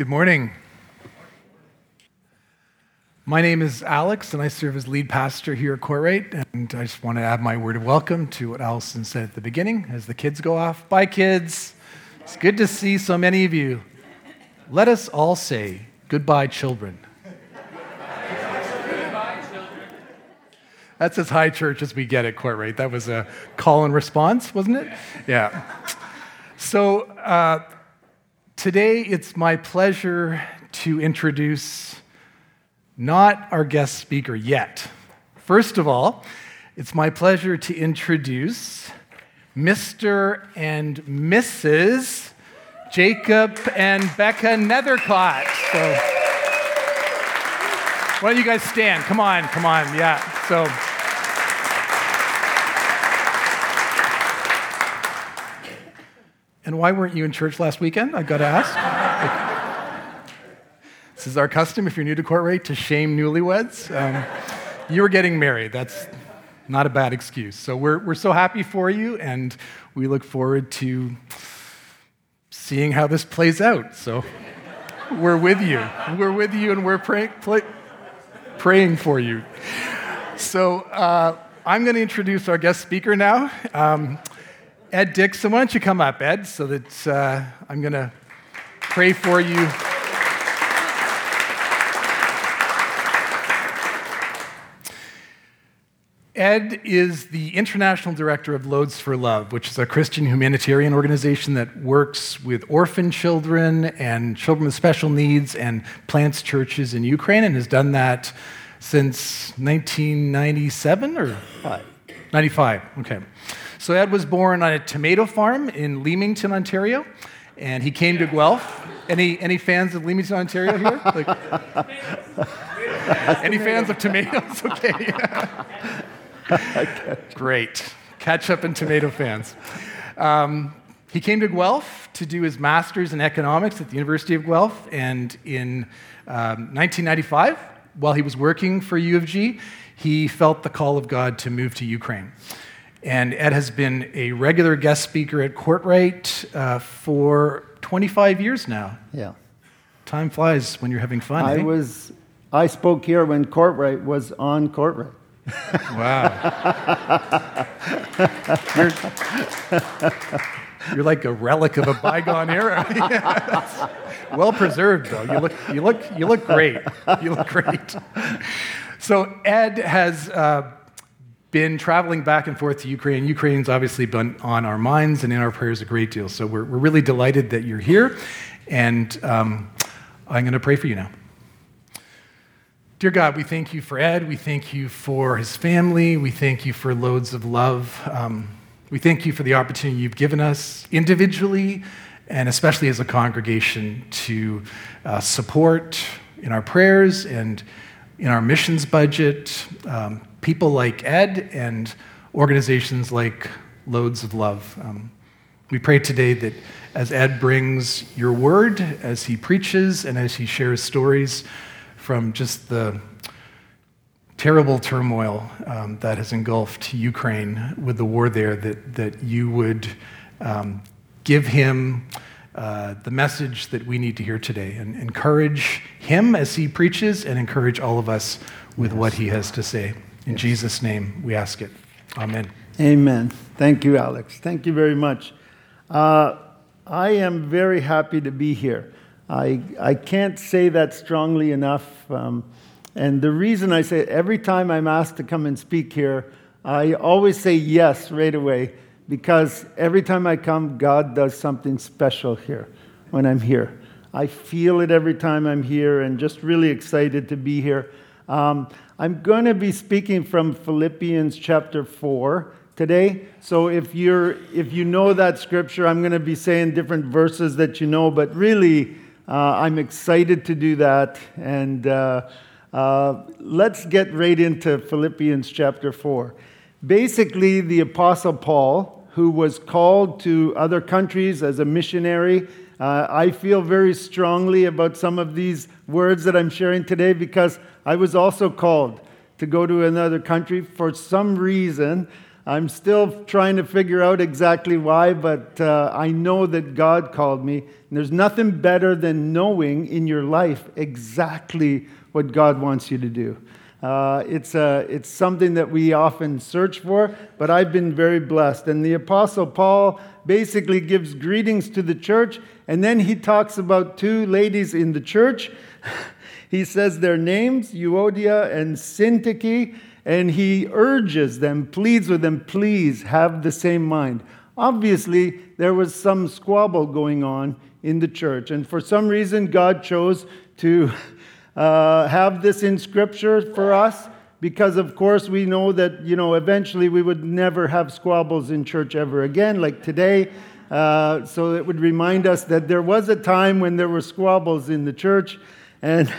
Good morning. My name is Alex, and I serve as lead pastor here at Kortright. And I just want to add my word of welcome to what Allison said at the beginning as the kids go off. Bye, kids. It's good to see so many of you. Let us all say goodbye, children. That's as high church as we get at Kortright. That was a call and response, wasn't it? Yeah. So uh, today it's my pleasure to introduce not our guest speaker yet. First of all, it's my pleasure to introduce Mr. and Mrs. Jacob and Becca Nethercott. So, why don't you guys stand? Come on, come on, yeah. So, and why weren't you in church last weekend? I've got to ask. This is our custom, if you're new to Kortright, to shame newlyweds. Um, you were getting married. That's not a bad excuse. So we're, we're so happy for you, and we look forward to seeing how this plays out. So we're with you. We're with you, and we're pray, play, praying for you. So uh, I'm going to introduce our guest speaker now. Um, Ed Dixon, why don't you come up, Ed, so that uh, I'm going to pray for you. Ed is the international director of Loads of Love, which is a Christian humanitarian organization that works with orphan children and children with special needs and plants churches in Ukraine and has done that since 1997 or 95. Okay. So Ed was born on a tomato farm in Leamington, Ontario, and he came to Guelph. Any, any fans of Leamington, Ontario here? Like, any fans of tomatoes? Okay. Great. Ketchup and tomato fans. Um, he came to Guelph to do his master's in economics at the University of Guelph, and in um, 1995, while he was working for U of G, he felt the call of God to move to Ukraine. And Ed has been a regular guest speaker at Kortright uh, for 25 years now. Yeah. Time flies when you're having fun. I eh? was I spoke here when Kortright was on Kortright. Wow. you're, you're like a relic of a bygone era. well preserved, though. You look, you, look, you look great. You look great. So, Ed has uh, been traveling back and forth to Ukraine. Ukraine's obviously been on our minds and in our prayers a great deal. So, we're, we're really delighted that you're here. And um, I'm going to pray for you now. Dear God, we thank you for Ed. We thank you for his family. We thank you for loads of love. Um, we thank you for the opportunity you've given us individually and especially as a congregation to uh, support in our prayers and in our missions budget um, people like Ed and organizations like Loads of Love. Um, we pray today that as Ed brings your word, as he preaches, and as he shares stories, from just the terrible turmoil um, that has engulfed Ukraine with the war there, that, that you would um, give him uh, the message that we need to hear today and encourage him as he preaches and encourage all of us with yes. what he has to say. In. Jesus' name, we ask it. Amen. Amen. Thank you, Alex. Thank you very much. Uh, I am very happy to be here. I, I can't say that strongly enough. Um, and the reason I say every time I'm asked to come and speak here, I always say yes right away because every time I come, God does something special here when I'm here. I feel it every time I'm here and just really excited to be here. Um, I'm going to be speaking from Philippians chapter 4 today. So if you're if you know that scripture, I'm going to be saying different verses that you know, but really uh, I'm excited to do that. And uh, uh, let's get right into Philippians chapter 4. Basically, the Apostle Paul, who was called to other countries as a missionary, uh, I feel very strongly about some of these words that I'm sharing today because I was also called to go to another country for some reason. Uh, I'm still trying to figure out exactly why, but uh, I know that God called me. And there's nothing better than knowing in your life exactly what God wants you to do. Uh, it's, a, it's something that we often search for, but I've been very blessed. And the Apostle Paul basically gives greetings to the church, and then he talks about two ladies in the church. he says their names, Euodia and Syntyche, and he urges them, pleads with them, please have the same mind. Obviously, there was some squabble going on in the church, and for some reason, God chose to uh, have this in Scripture for us because, of course, we know that, you know, eventually we would never have squabbles in church ever again, like today. Uh, so it would remind us that there was a time when there were squabbles in the church, and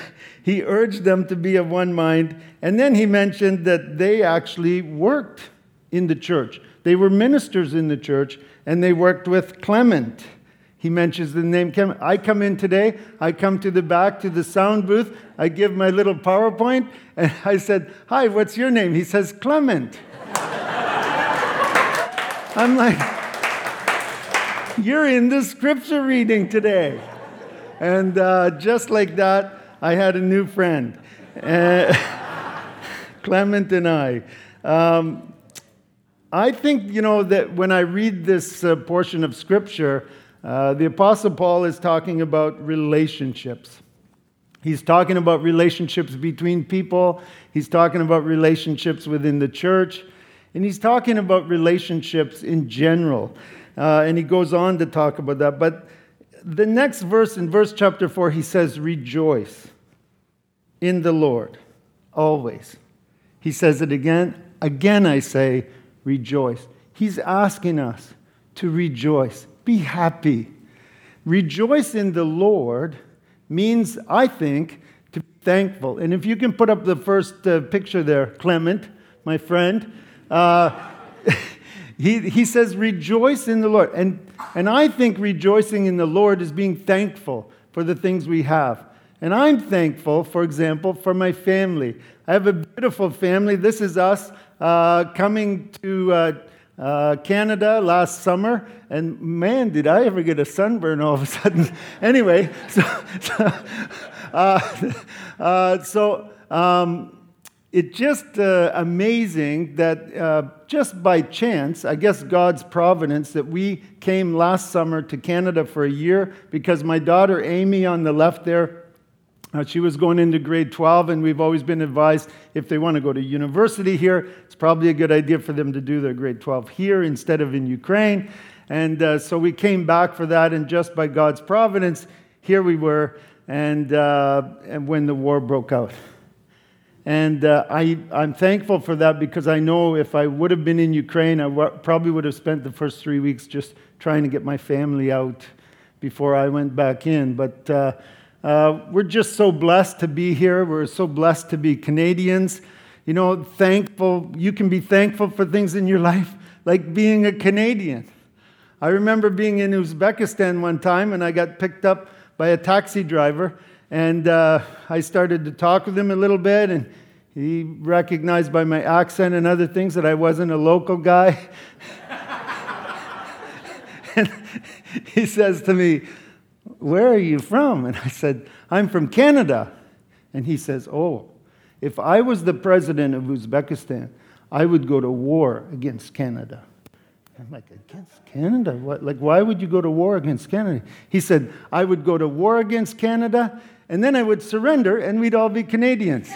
he urged them to be of one mind. And then he mentioned that they actually worked in the church. They were ministers in the church, and they worked with Clement. He mentions the name Clement. I come in today, I come to the back to the sound booth, I give my little PowerPoint, and I said, Hi, what's your name? He says, Clement. I'm like, You're in the scripture reading today. And uh, just like that, I had a new friend, uh, Clement and I. Um, I think, you know, that when I read this uh, portion of scripture, uh, the Apostle Paul is talking about relationships. He's talking about relationships between people, he's talking about relationships within the church, and he's talking about relationships in general. Uh, and he goes on to talk about that. But the next verse, in verse chapter 4, he says, Rejoice in the Lord always. He says it again. Again, I say, rejoice. He's asking us to rejoice. Be happy. Rejoice in the Lord means, I think, to be thankful. And if you can put up the first uh, picture there, Clement, my friend, uh, he, he says, rejoice in the Lord. And, and I think rejoicing in the Lord is being thankful for the things we have. And I'm thankful, for example, for my family. I have a beautiful family. This is us uh, coming to uh, uh, Canada last summer, and man, did I ever get a sunburn all of a sudden. anyway, so, so, uh, uh, so um, it's just uh, amazing that uh, just by chance, I guess God's providence, that we came last summer to Canada for a year because my daughter Amy on the left there uh, she was going into grade 12, and we've always been advised if they want to go to university here, it's probably a good idea for them to do their grade 12 here instead of in Ukraine. And uh, so we came back for that, and just by God's providence, here we were, and, uh, and when the war broke out. And uh, I, I'm thankful for that because I know if I would have been in Ukraine, I w- probably would have spent the first three weeks just trying to get my family out before I went back in. But uh, uh, we're just so blessed to be here. We're so blessed to be Canadians. You know, thankful. You can be thankful for things in your life, like being a Canadian. I remember being in Uzbekistan one time, and I got picked up by a taxi driver, and uh, I started to talk with him a little bit, and he recognized by my accent and other things that I wasn't a local guy. and he says to me, where are you from? And I said, I'm from Canada. And he says, Oh, if I was the president of Uzbekistan, I would go to war against Canada. I'm like, against Canada? What? Like, why would you go to war against Canada? He said, I would go to war against Canada, and then I would surrender, and we'd all be Canadians.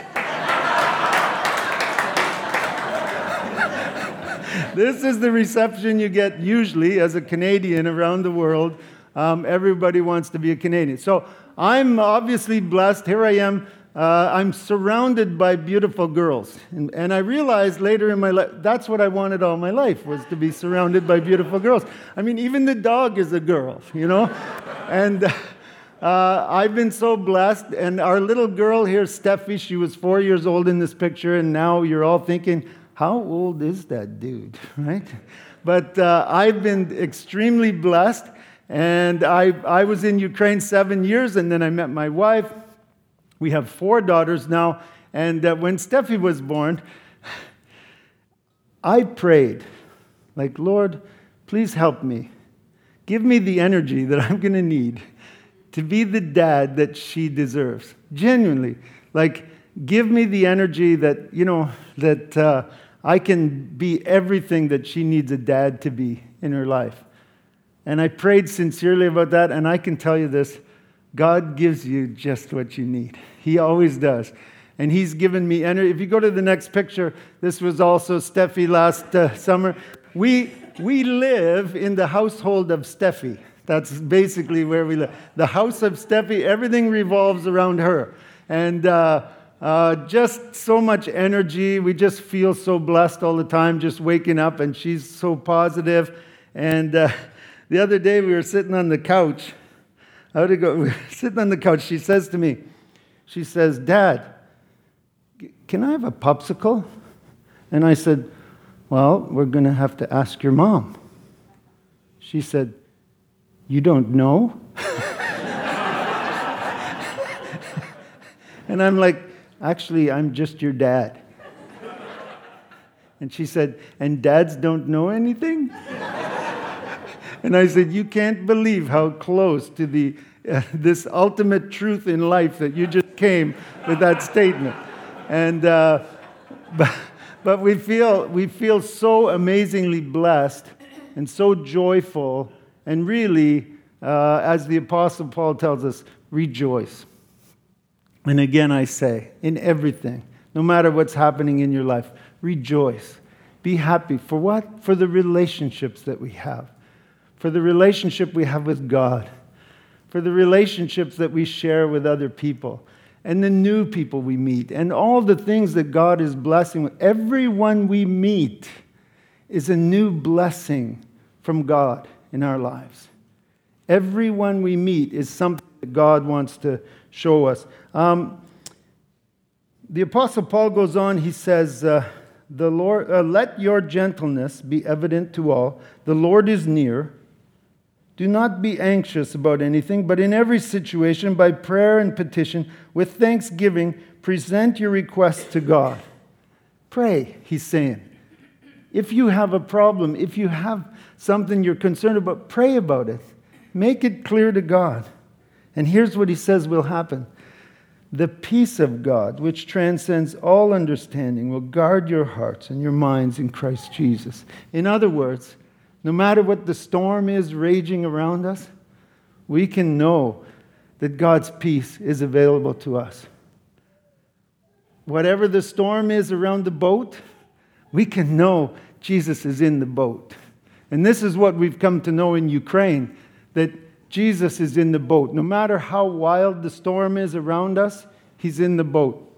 this is the reception you get usually as a Canadian around the world um, everybody wants to be a Canadian. So I'm obviously blessed. Here I am. Uh, I'm surrounded by beautiful girls. And, and I realized later in my life, that's what I wanted all my life, was to be surrounded by beautiful girls. I mean, even the dog is a girl, you know? and uh, I've been so blessed. And our little girl here, Steffi, she was four years old in this picture. And now you're all thinking, how old is that dude, right? But uh, I've been extremely blessed. And I, I was in Ukraine seven years, and then I met my wife. We have four daughters now. And uh, when Steffi was born, I prayed. Like, Lord, please help me. Give me the energy that I'm going to need to be the dad that she deserves. Genuinely. Like, give me the energy that, you know, that uh, I can be everything that she needs a dad to be in her life. And I prayed sincerely about that, and I can tell you this God gives you just what you need. He always does. And He's given me energy. If you go to the next picture, this was also Steffi last uh, summer. We, we live in the household of Steffi. That's basically where we live. The house of Steffi, everything revolves around her. And uh, uh, just so much energy. We just feel so blessed all the time, just waking up, and she's so positive. And uh, the other day we were sitting on the couch. How to go? We were sitting on the couch. She says to me, she says, Dad, can I have a popsicle? And I said, Well, we're going to have to ask your mom. She said, You don't know? and I'm like, Actually, I'm just your dad. And she said, And dads don't know anything? and I said, You can't believe how close to the, uh, this ultimate truth in life that you just came with that statement. And, uh, but, but we, feel, we feel so amazingly blessed and so joyful, and really, uh, as the Apostle Paul tells us, rejoice. And again, I say, in everything, no matter what's happening in your life, rejoice. Be happy. For what? For the relationships that we have, for the relationship we have with God, for the relationships that we share with other people, and the new people we meet, and all the things that God is blessing with. Everyone we meet is a new blessing from God in our lives. Everyone we meet is something that God wants to show us. Um, the Apostle Paul goes on, he says, uh, the Lord, uh, Let your gentleness be evident to all. The Lord is near. Do not be anxious about anything, but in every situation, by prayer and petition, with thanksgiving, present your requests to God. Pray, he's saying. If you have a problem, if you have something you're concerned about, pray about it. Make it clear to God. And here's what he says will happen the peace of God, which transcends all understanding, will guard your hearts and your minds in Christ Jesus. In other words, no matter what the storm is raging around us, we can know that God's peace is available to us. Whatever the storm is around the boat, we can know Jesus is in the boat. And this is what we've come to know in Ukraine that Jesus is in the boat. No matter how wild the storm is around us, he's in the boat.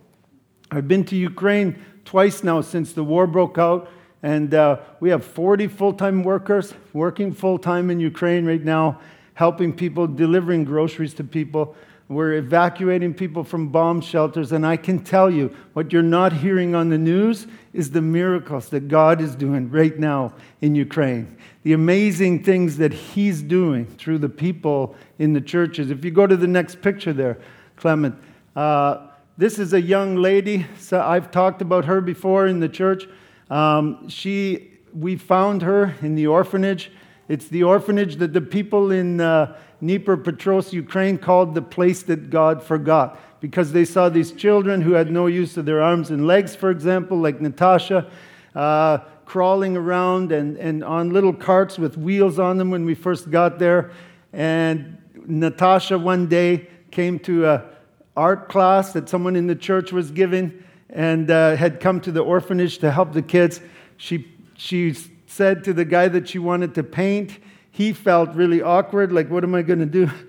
I've been to Ukraine twice now since the war broke out, and uh, we have 40 full time workers working full time in Ukraine right now, helping people, delivering groceries to people. We're evacuating people from bomb shelters, and I can tell you what you're not hearing on the news is the miracles that God is doing right now in Ukraine. The amazing things that He's doing through the people in the churches. If you go to the next picture there, Clement, uh, this is a young lady. So I've talked about her before in the church. Um, she, we found her in the orphanage. It's the orphanage that the people in uh, Dnipropetrovsk, Ukraine, called the place that God forgot because they saw these children who had no use of their arms and legs, for example, like Natasha, uh, crawling around and, and on little carts with wheels on them when we first got there. And Natasha one day came to an art class that someone in the church was giving and uh, had come to the orphanage to help the kids. She, she said to the guy that she wanted to paint, he felt really awkward, like, what am I going to do?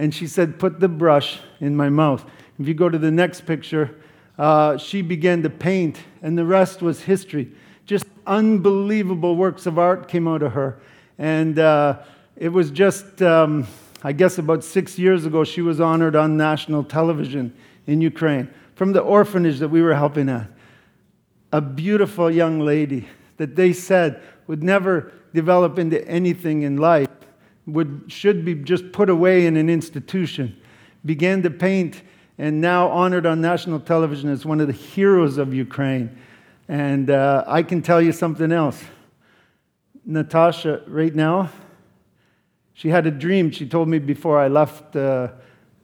And she said, put the brush in my mouth. If you go to the next picture, uh, she began to paint, and the rest was history. Just unbelievable works of art came out of her. And uh, it was just, um, I guess, about six years ago, she was honored on national television in Ukraine from the orphanage that we were helping at. A beautiful young lady that they said would never develop into anything in life, would, should be just put away in an institution, began to paint, and now honored on national television as one of the heroes of Ukraine. And uh, I can tell you something else. Natasha right now. She had a dream. She told me before I left, uh,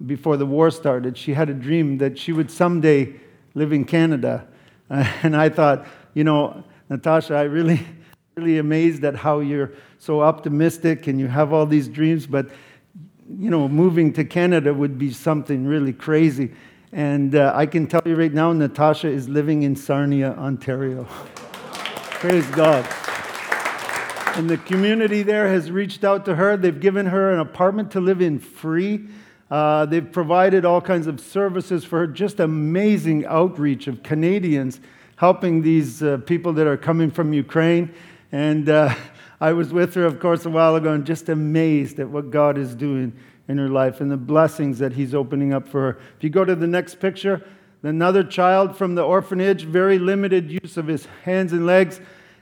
before the war started, she had a dream that she would someday live in Canada. And I thought, you know, Natasha, I really, really amazed at how you're so optimistic and you have all these dreams, but you know, moving to Canada would be something really crazy. And uh, I can tell you right now, Natasha is living in Sarnia, Ontario. Praise God. And the community there has reached out to her. They've given her an apartment to live in free. Uh, they've provided all kinds of services for her. Just amazing outreach of Canadians helping these uh, people that are coming from Ukraine. And uh, I was with her, of course, a while ago and just amazed at what God is doing in her life and the blessings that He's opening up for her. If you go to the next picture, another child from the orphanage, very limited use of his hands and legs,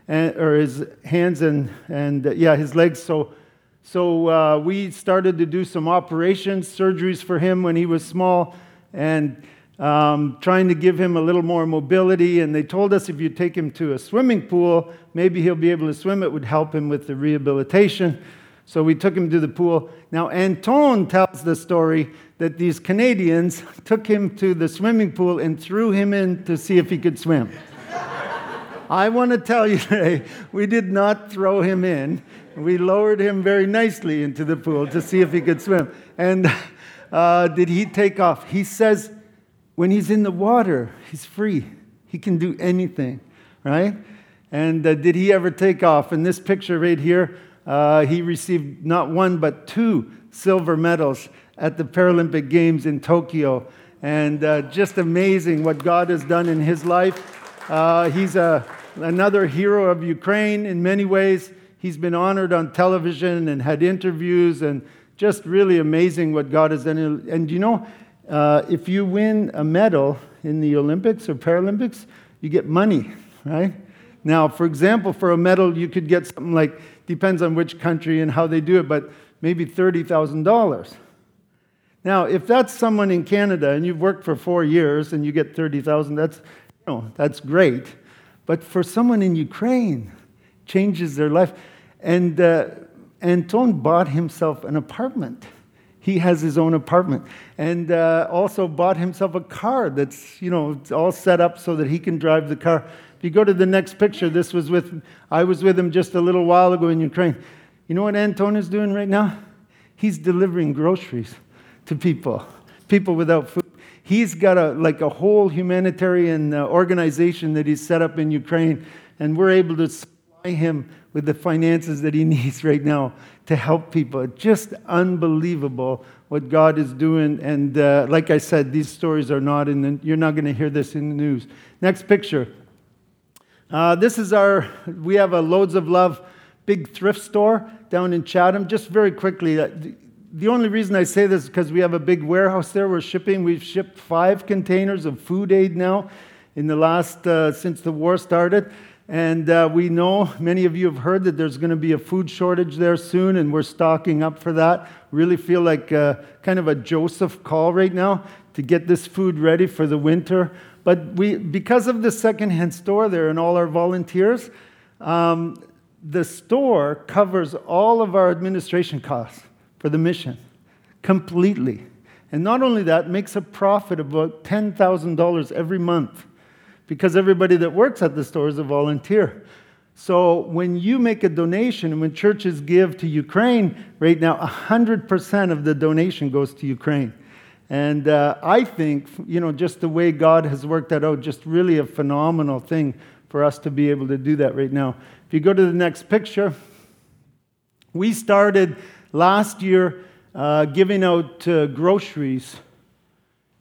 and, or his hands and, and uh, yeah, his legs. So, so uh, we started to do some operations, surgeries for him when he was small. And um, trying to give him a little more mobility. And they told us if you take him to a swimming pool, maybe he'll be able to swim. It would help him with the rehabilitation. So we took him to the pool. Now, Anton tells the story that these Canadians took him to the swimming pool and threw him in to see if he could swim. I want to tell you today, we did not throw him in. We lowered him very nicely into the pool to see if he could swim. And uh, did he take off? He says when he's in the water, he's free. He can do anything, right? And uh, did he ever take off? In this picture right here, uh, he received not one but two silver medals at the Paralympic Games in Tokyo. And uh, just amazing what God has done in his life. Uh, he's a, another hero of Ukraine in many ways. He's been honored on television and had interviews, and just really amazing what God has done. And you know, uh, if you win a medal in the Olympics or Paralympics, you get money, right? Now, for example, for a medal, you could get something like, depends on which country and how they do it, but maybe $30,000. Now, if that's someone in Canada and you've worked for four years and you get 30,000, that's, you know, that's great. But for someone in Ukraine, changes their life. And uh, Anton bought himself an apartment he has his own apartment. And uh, also bought himself a car that's you know all set up so that he can drive the car. If you go to the next picture this was with i was with him just a little while ago in ukraine. You know what anton is doing right now? He's delivering groceries to people people without food. He's got a like a whole humanitarian uh, organization that he's set up in ukraine and we're able to supply him with the finances that he needs right now to help people. Just unbelievable what God is doing. And uh, like I said, these stories are not in the, you're not going to hear this in the news. Next picture. Uh, this is our, we have a Loads of Love big thrift store down in Chatham. Just very quickly, uh, the only reason I say this is because we have a big warehouse there. We're shipping, we've shipped five containers of food aid now in the last, uh, since the war started. And uh, we know, many of you have heard that there's going to be a food shortage there soon, and we're stocking up for that. Really feel like uh, kind of a Joseph call right now to get this food ready for the winter. But we, because of the secondhand store there and all our volunteers, um, the store covers all of our administration costs for the mission completely. And not only that, makes a profit of about $10,000 every month because everybody that works at the store is a volunteer. So when you make a donation, and when churches give to Ukraine, right now, 100% of the donation goes to Ukraine. And uh, I think, you know, just the way God has worked that out, just really a phenomenal thing for us to be able to do that right now. If you go to the next picture, we started last year uh, giving out uh, groceries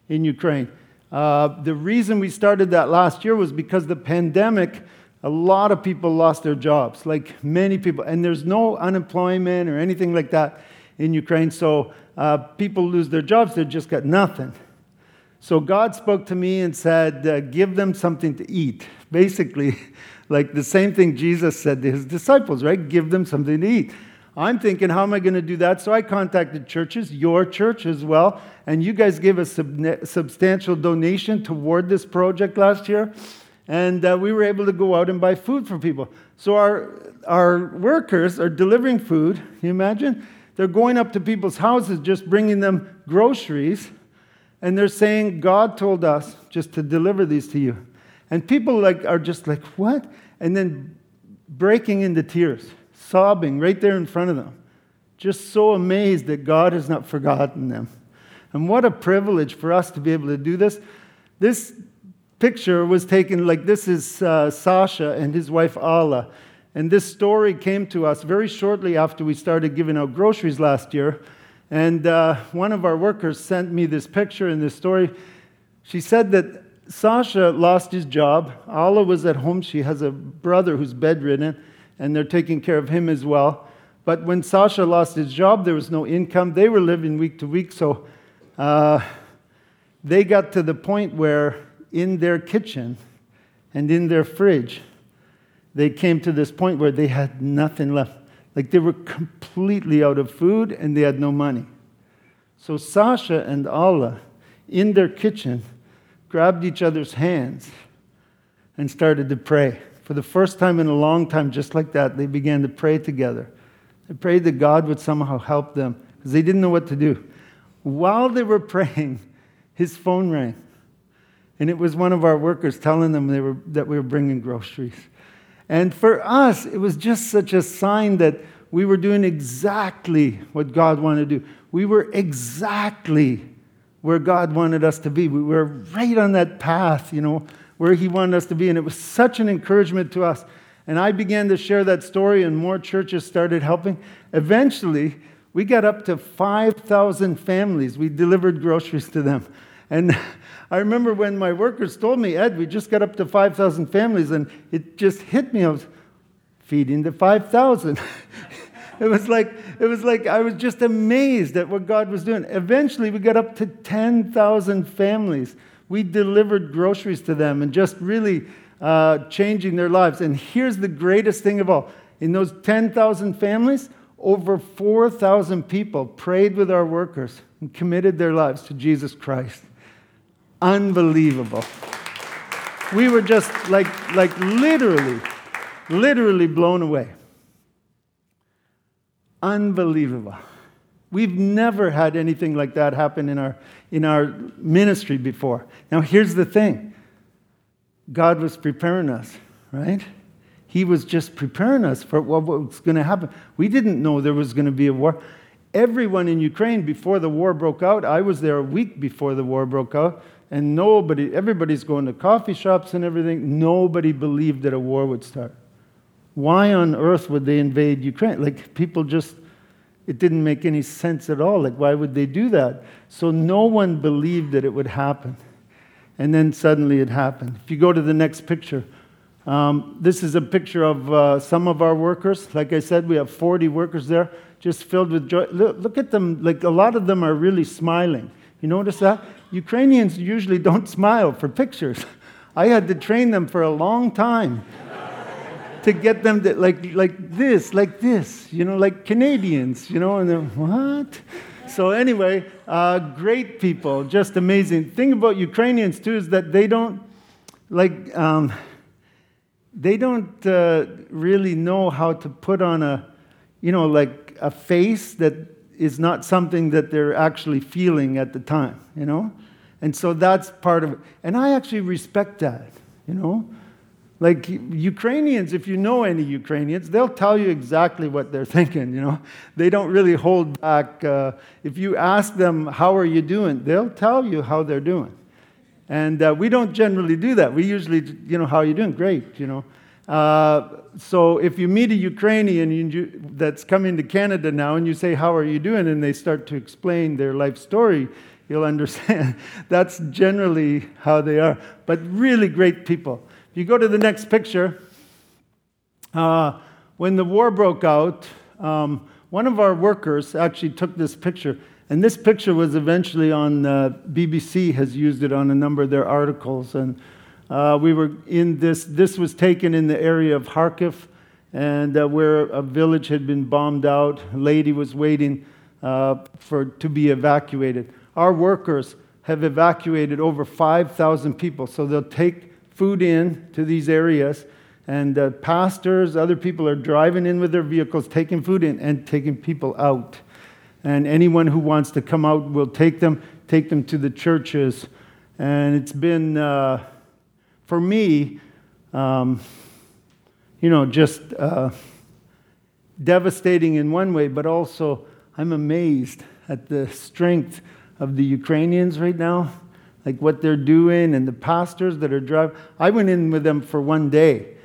in Ukraine. Uh, the reason we started that last year was because the pandemic, a lot of people lost their jobs, like many people. And there's no unemployment or anything like that in Ukraine. So uh, people lose their jobs, they just got nothing. So God spoke to me and said, uh, Give them something to eat. Basically, like the same thing Jesus said to his disciples, right? Give them something to eat. I'm thinking, how am I going to do that? So I contacted churches, your church as well, and you guys gave a sub- substantial donation toward this project last year. And uh, we were able to go out and buy food for people. So our, our workers are delivering food. You imagine? They're going up to people's houses, just bringing them groceries. And they're saying, God told us just to deliver these to you. And people like are just like, what? And then breaking into tears, sobbing right there in front of them. Just so amazed that God has not forgotten them. And what a privilege for us to be able to do this. This picture was taken like this is uh, Sasha and his wife Alla. And this story came to us very shortly after we started giving out groceries last year. And uh, one of our workers sent me this picture and this story. She said that Sasha lost his job. Alla was at home. She has a brother who's bedridden, and they're taking care of him as well. But when Sasha lost his job, there was no income. They were living week to week, so uh, they got to the point where in their kitchen and in their fridge, they came to this point where they had nothing left. Like they were completely out of food and they had no money. So Sasha and Alla, in their kitchen, grabbed each other's hands and started to pray. For the first time in a long time, just like that, they began to pray together. They prayed that God would somehow help them because they didn't know what to do. While they were praying, his phone rang. And it was one of our workers telling them were, that we were bringing groceries. And for us, it was just such a sign that we were doing exactly what God wanted to do. We were exactly where God wanted us to be. We were right on that path, you know, where He wanted us to be. And it was such an encouragement to us. And I began to share that story, and more churches started helping. Eventually, we got up to 5,000 families. We delivered groceries to them. And I remember when my workers told me, Ed, we just got up to 5,000 families, and it just hit me. I was feeding the 5,000. it was like it was like I was just amazed at what God was doing. Eventually, we got up to 10,000 families. We delivered groceries to them and just really uh, changing their lives. And here's the greatest thing of all: in those 10,000 families, over 4,000 people prayed with our workers and committed their lives to Jesus Christ. Unbelievable. We were just like, like literally, literally blown away. Unbelievable. We've never had anything like that happen in our, in our ministry before. Now, here's the thing God was preparing us, right? He was just preparing us for what was going to happen. We didn't know there was going to be a war. Everyone in Ukraine, before the war broke out, I was there a week before the war broke out, and nobody, everybody's going to coffee shops and everything. Nobody believed that a war would start. Why on earth would they invade Ukraine? Like, people just, it didn't make any sense at all. Like, why would they do that? So, no one believed that it would happen. And then suddenly it happened. If you go to the next picture, um, this is a picture of uh, some of our workers. Like I said, we have 40 workers there, just filled with joy. Look, look, at them, like a lot of them are really smiling. You notice that? Ukrainians usually don't smile for pictures. I had to train them for a long time to get them to, like, like this, like this, you know, like Canadians, you know, and they're, what? So, anyway, uh, great people, just amazing. thing about Ukrainians, too, is that they don't, like, um, they don't uh, really know how to put on a, you know, like a face that is not something that they're actually feeling at the time, you know? And so that's part of it. And I actually respect that, you know? Like Ukrainians, if you know any Ukrainians, they'll tell you exactly what they're thinking, you know? They don't really hold back. Uh, if you ask them, how are you doing? They'll tell you how they're doing. And uh, we don't generally do that. We usually, you know, how are you doing? Great, you know. Uh, so if you meet a Ukrainian that's coming to Canada now and you say, How are you doing? and they start to explain their life story, you'll understand. that's generally how they are. But really great people. If you go to the next picture, uh, when the war broke out, um, one of our workers actually took this picture and this picture was eventually on uh, BBC, has used it on a number of their articles. And uh, we were in this, this was taken in the area of Kharkiv, and uh, where a village had been bombed out. A lady was waiting uh, for, to be evacuated. Our workers have evacuated over 5,000 people, so they'll take food in to these areas. And uh, pastors, other people are driving in with their vehicles, taking food in, and taking people out. And anyone who wants to come out will take them, take them to the churches. And it's been, uh, for me, um, you know, just uh, devastating in one way, but also I'm amazed at the strength of the Ukrainians right now, like what they're doing, and the pastors that are driving. I went in with them for one day.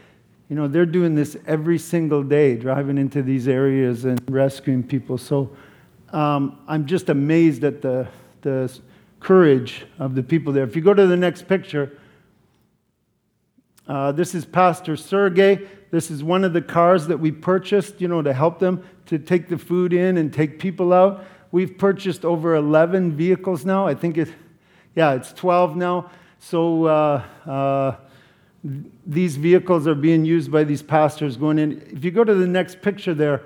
You know, they're doing this every single day, driving into these areas and rescuing people. So um, I'm just amazed at the, the courage of the people there. If you go to the next picture, uh, this is Pastor Sergey. This is one of the cars that we purchased, you know, to help them to take the food in and take people out. We've purchased over 11 vehicles now. I think it, yeah, it's 12 now. So uh, uh, these vehicles are being used by these pastors going in. If you go to the next picture there,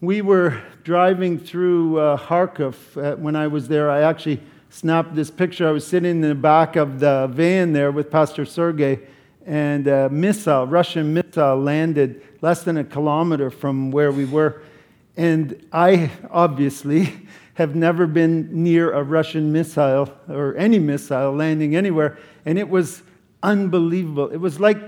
we were driving through uh, Kharkov uh, when I was there. I actually snapped this picture. I was sitting in the back of the van there with Pastor Sergey, and a missile, Russian missile, landed less than a kilometer from where we were. And I obviously have never been near a Russian missile or any missile landing anywhere, and it was unbelievable. It was like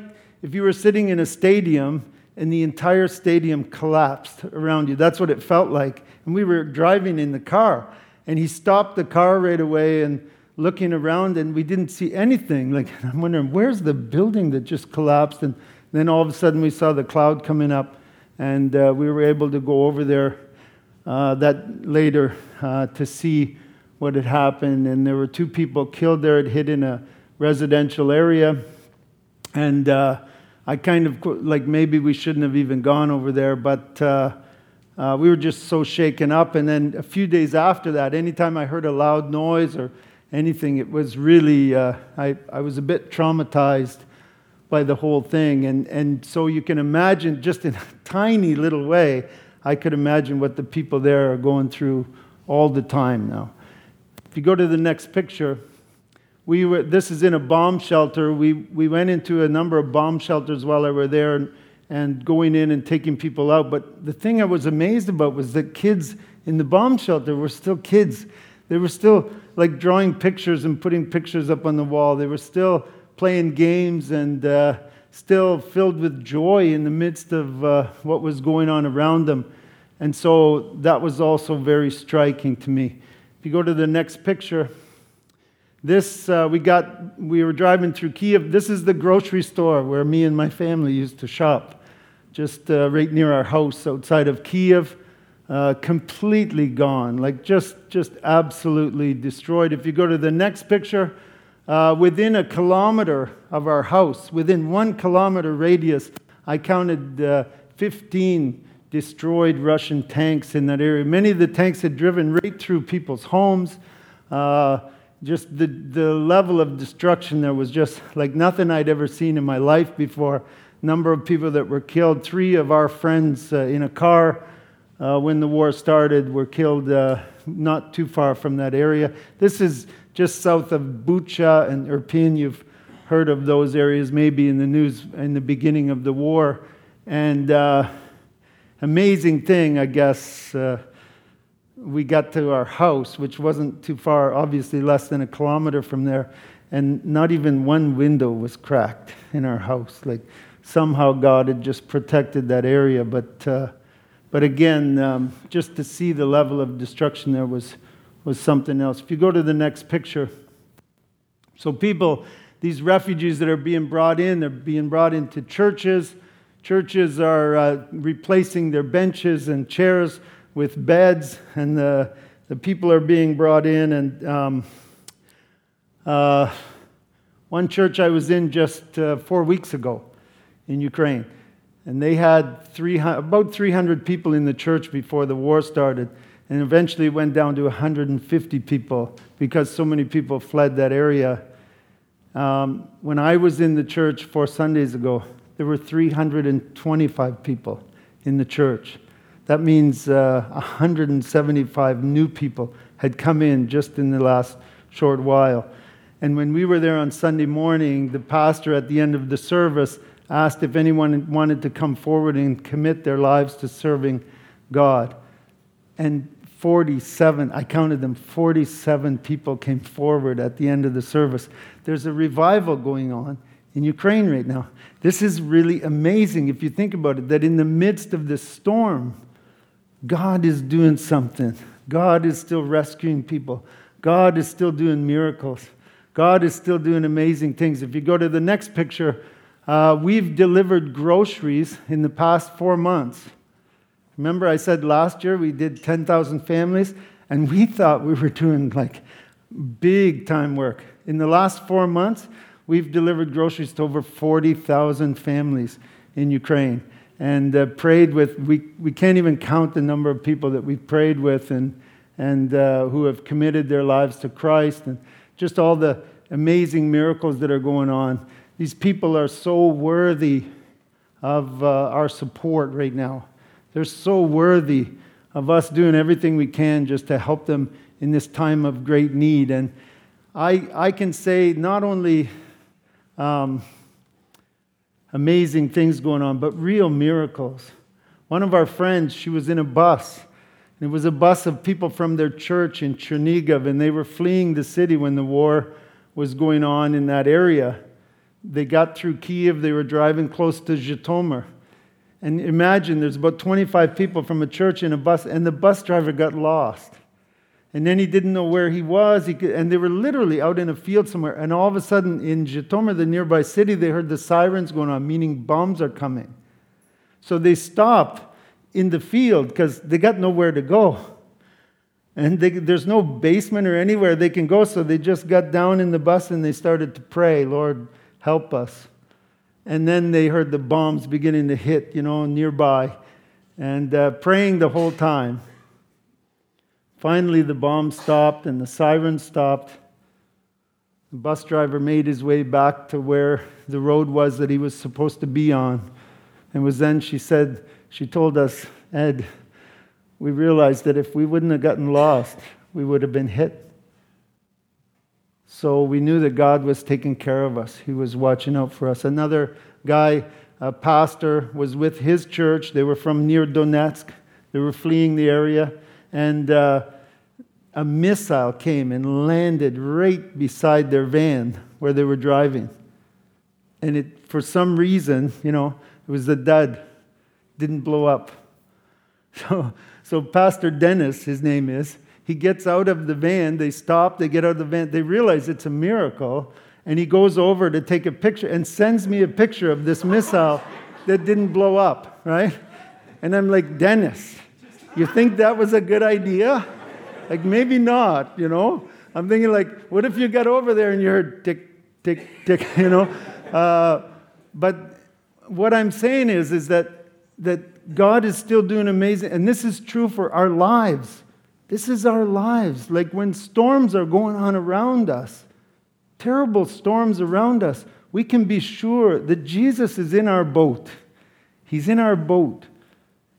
if you were sitting in a stadium and the entire stadium collapsed around you. That's what it felt like. And we were driving in the car, and he stopped the car right away and looking around, and we didn't see anything. Like, I'm wondering, where's the building that just collapsed? And then all of a sudden, we saw the cloud coming up, and uh, we were able to go over there uh, that later uh, to see what had happened. And there were two people killed there. It hit in a residential area. And uh, I kind of like maybe we shouldn't have even gone over there, but uh, uh, we were just so shaken up. And then a few days after that, anytime I heard a loud noise or anything, it was really, I, I was a bit traumatized by the whole thing. And, and so you can imagine, just in a tiny little way, I could imagine what the people there are going through all the time now. If you go to the next picture, we were, this is in a bomb shelter. We, we went into a number of bomb shelters while I were there and, and going in and taking people out. But the thing I was amazed about was that kids in the bomb shelter were still kids. They were still like drawing pictures and putting pictures up on the wall. They were still playing games and uh, still filled with joy in the midst of uh, what was going on around them. And so that was also very striking to me. If you go to the next picture, this, uh, we got, we were driving through Kiev. This is the grocery store where me and my family used to shop, just uh, right near our house outside of Kiev. Uh, completely gone, like just, just absolutely destroyed. If you go to the next picture, uh, within a kilometer of our house, within one kilometer radius, I counted uh, 15 destroyed Russian tanks in that area. Many of the tanks had driven right through people's homes. Uh, just the, the level of destruction there was just like nothing I'd ever seen in my life before. Number of people that were killed. Three of our friends uh, in a car uh, when the war started were killed uh, not too far from that area. This is just south of Bucha and Irpin. You've heard of those areas maybe in the news in the beginning of the war. And uh, amazing thing, I guess uh, we got to our house, which wasn't too far, obviously less than a kilometer from there, and not even one window was cracked in our house. Like somehow God had just protected that area. But, uh, but again, um, just to see the level of destruction there was, was something else. If you go to the next picture, so people, these refugees that are being brought in, they're being brought into churches. Churches are uh, replacing their benches and chairs with beds, and the, the people are being brought in. And um, uh, one church I was in just uh, four weeks ago in Ukraine, and they had 300, about 300 people in the church before the war started, and eventually went down to 150 people because so many people fled that area. Um, when I was in the church four Sundays ago, there were 325 people in the church. That means uh, 175 new people had come in just in the last short while. And when we were there on Sunday morning, the pastor at the end of the service asked if anyone wanted to come forward and commit their lives to serving God. And 47, I counted them, 47 people came forward at the end of the service. There's a revival going on in Ukraine right now. This is really amazing if you think about it, that in the midst of this storm, God is doing something. God is still rescuing people. God is still doing miracles. God is still doing amazing things. If you go to the next picture, uh, we've delivered groceries in the past four months. Remember, I said last year we did 10,000 families, and we thought we were doing like big time work. In the last four months, we've delivered groceries to over 40,000 families in Ukraine and uh, prayed with. We, we can't even count the number of people that we've prayed with and, and uh, who have committed their lives to Christ, and just all the amazing miracles that are going on. These people are so worthy of uh, our support right now. They're so worthy of us doing everything we can just to help them in this time of great need. And I, I can say not only um, amazing things going on, but real miracles. One of our friends, she was in a bus. And It was a bus of people from their church in Chernigov, and they were fleeing the city when the war was going on in that area. They got through Kiev, they were driving close to Zhytomyr. And imagine there's about 25 people from a church in a bus, and the bus driver got lost. And then he didn't know where he was. He could, and they were literally out in a field somewhere. And all of a sudden, in Zhytomyr, the nearby city, they heard the sirens going on, meaning bombs are coming. So they stopped in the field because they got nowhere to go. And they, there's no basement or anywhere they can go. So they just got down in the bus and they started to pray, Lord, help us. And then they heard the bombs beginning to hit, you know, nearby, and uh, praying the whole time. Finally, the bombs stopped and the sirens stopped. The bus driver made his way back to where the road was that he was supposed to be on. And was then she said, she told us, Ed, we realized that if we wouldn't have gotten lost, we would have been hit. So we knew that God was taking care of us. He was watching out for us. Another guy, a pastor, was with his church. They were from near Donetsk. They were fleeing the area. And uh, a missile came and landed right beside their van where they were driving. And it, for some reason, you know, it was a dud. Didn't blow up. So, so Pastor Dennis, his name is, he gets out of the van. They stop, they get out of the van. They realize it's a miracle. And he goes over to take a picture and sends me a picture of this missile that didn't blow up, right? And I'm like, Dennis, you think that was a good idea? Like, maybe not, you know? I'm thinking, like, what if you got over there and you heard tick, tick, tick, you know? Uh, but what I'm saying is, is that, that God is still doing amazing, and this is true for our lives. This is our lives. Like when storms are going on around us, terrible storms around us, we can be sure that Jesus is in our boat. He's in our boat.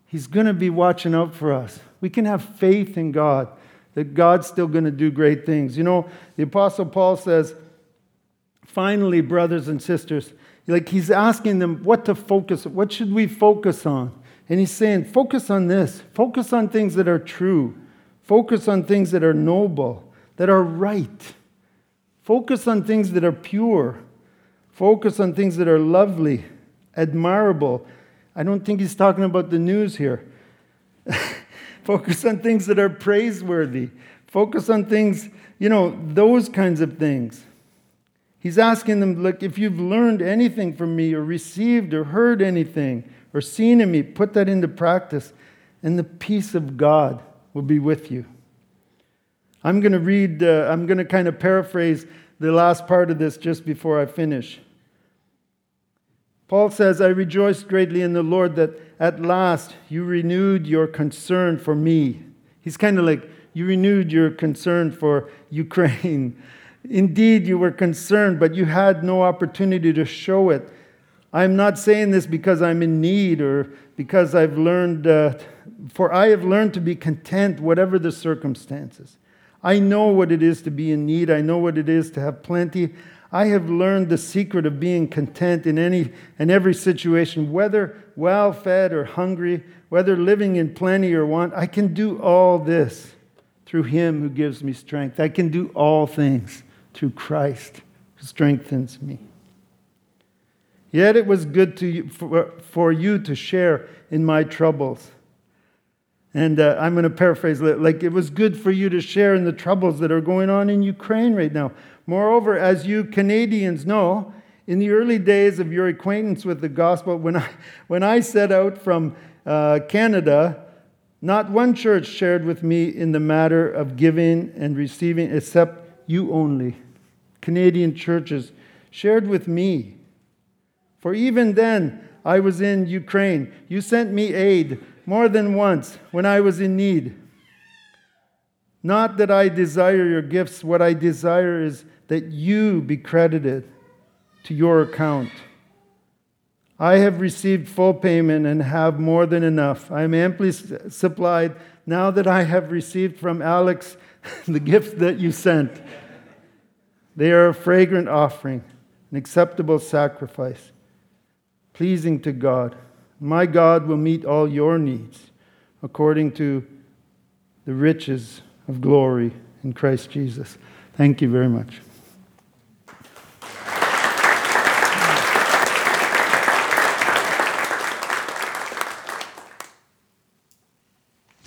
He's going to be watching out for us. We can have faith in God that God's still going to do great things. You know, the Apostle Paul says, finally, brothers and sisters, like he's asking them what to focus what should we focus on and he's saying focus on this focus on things that are true Focus on things that are noble, that are right. Focus on things that are pure. Focus on things that are lovely, admirable. I don't think he's talking about the news here. Focus on things that are praiseworthy. Focus on things, you know, those kinds of things. He's asking them, look, if you've learned anything from me or received or heard anything or seen in me, put that into practice. And the peace of God will be with you. I'm going to read, uh, I'm going to kind of paraphrase the last part of this just before I finish. Paul says, I rejoice greatly in the Lord that at last you renewed your concern for me. He's kind of like, you renewed your concern for Ukraine. Indeed, you were concerned, but you had no opportunity to show it. I'm not saying this because I'm in need or because I've learned. Uh, for I have learned to be content, whatever the circumstances. I know what it is to be in need. I know what it is to have plenty. I have learned the secret of being content in any and every situation, whether well fed or hungry, whether living in plenty or want. I can do all this through Him who gives me strength. I can do all things through Christ who strengthens me. Yet it was good to you, for, for you to share in my troubles. And uh, I'm going to paraphrase like it was good for you to share in the troubles that are going on in Ukraine right now. Moreover, as you Canadians know, in the early days of your acquaintance with the gospel, when I, when I set out from uh, Canada, not one church shared with me in the matter of giving and receiving except you only. Canadian churches shared with me. For even then, I was in Ukraine. You sent me aid more than once when I was in need. Not that I desire your gifts, what I desire is that you be credited to your account. I have received full payment and have more than enough. I am amply supplied now that I have received from Alex the gifts that you sent. They are a fragrant offering, an acceptable sacrifice, pleasing to God. My God will meet all your needs according to the riches of glory in Christ Jesus. Thank you very much.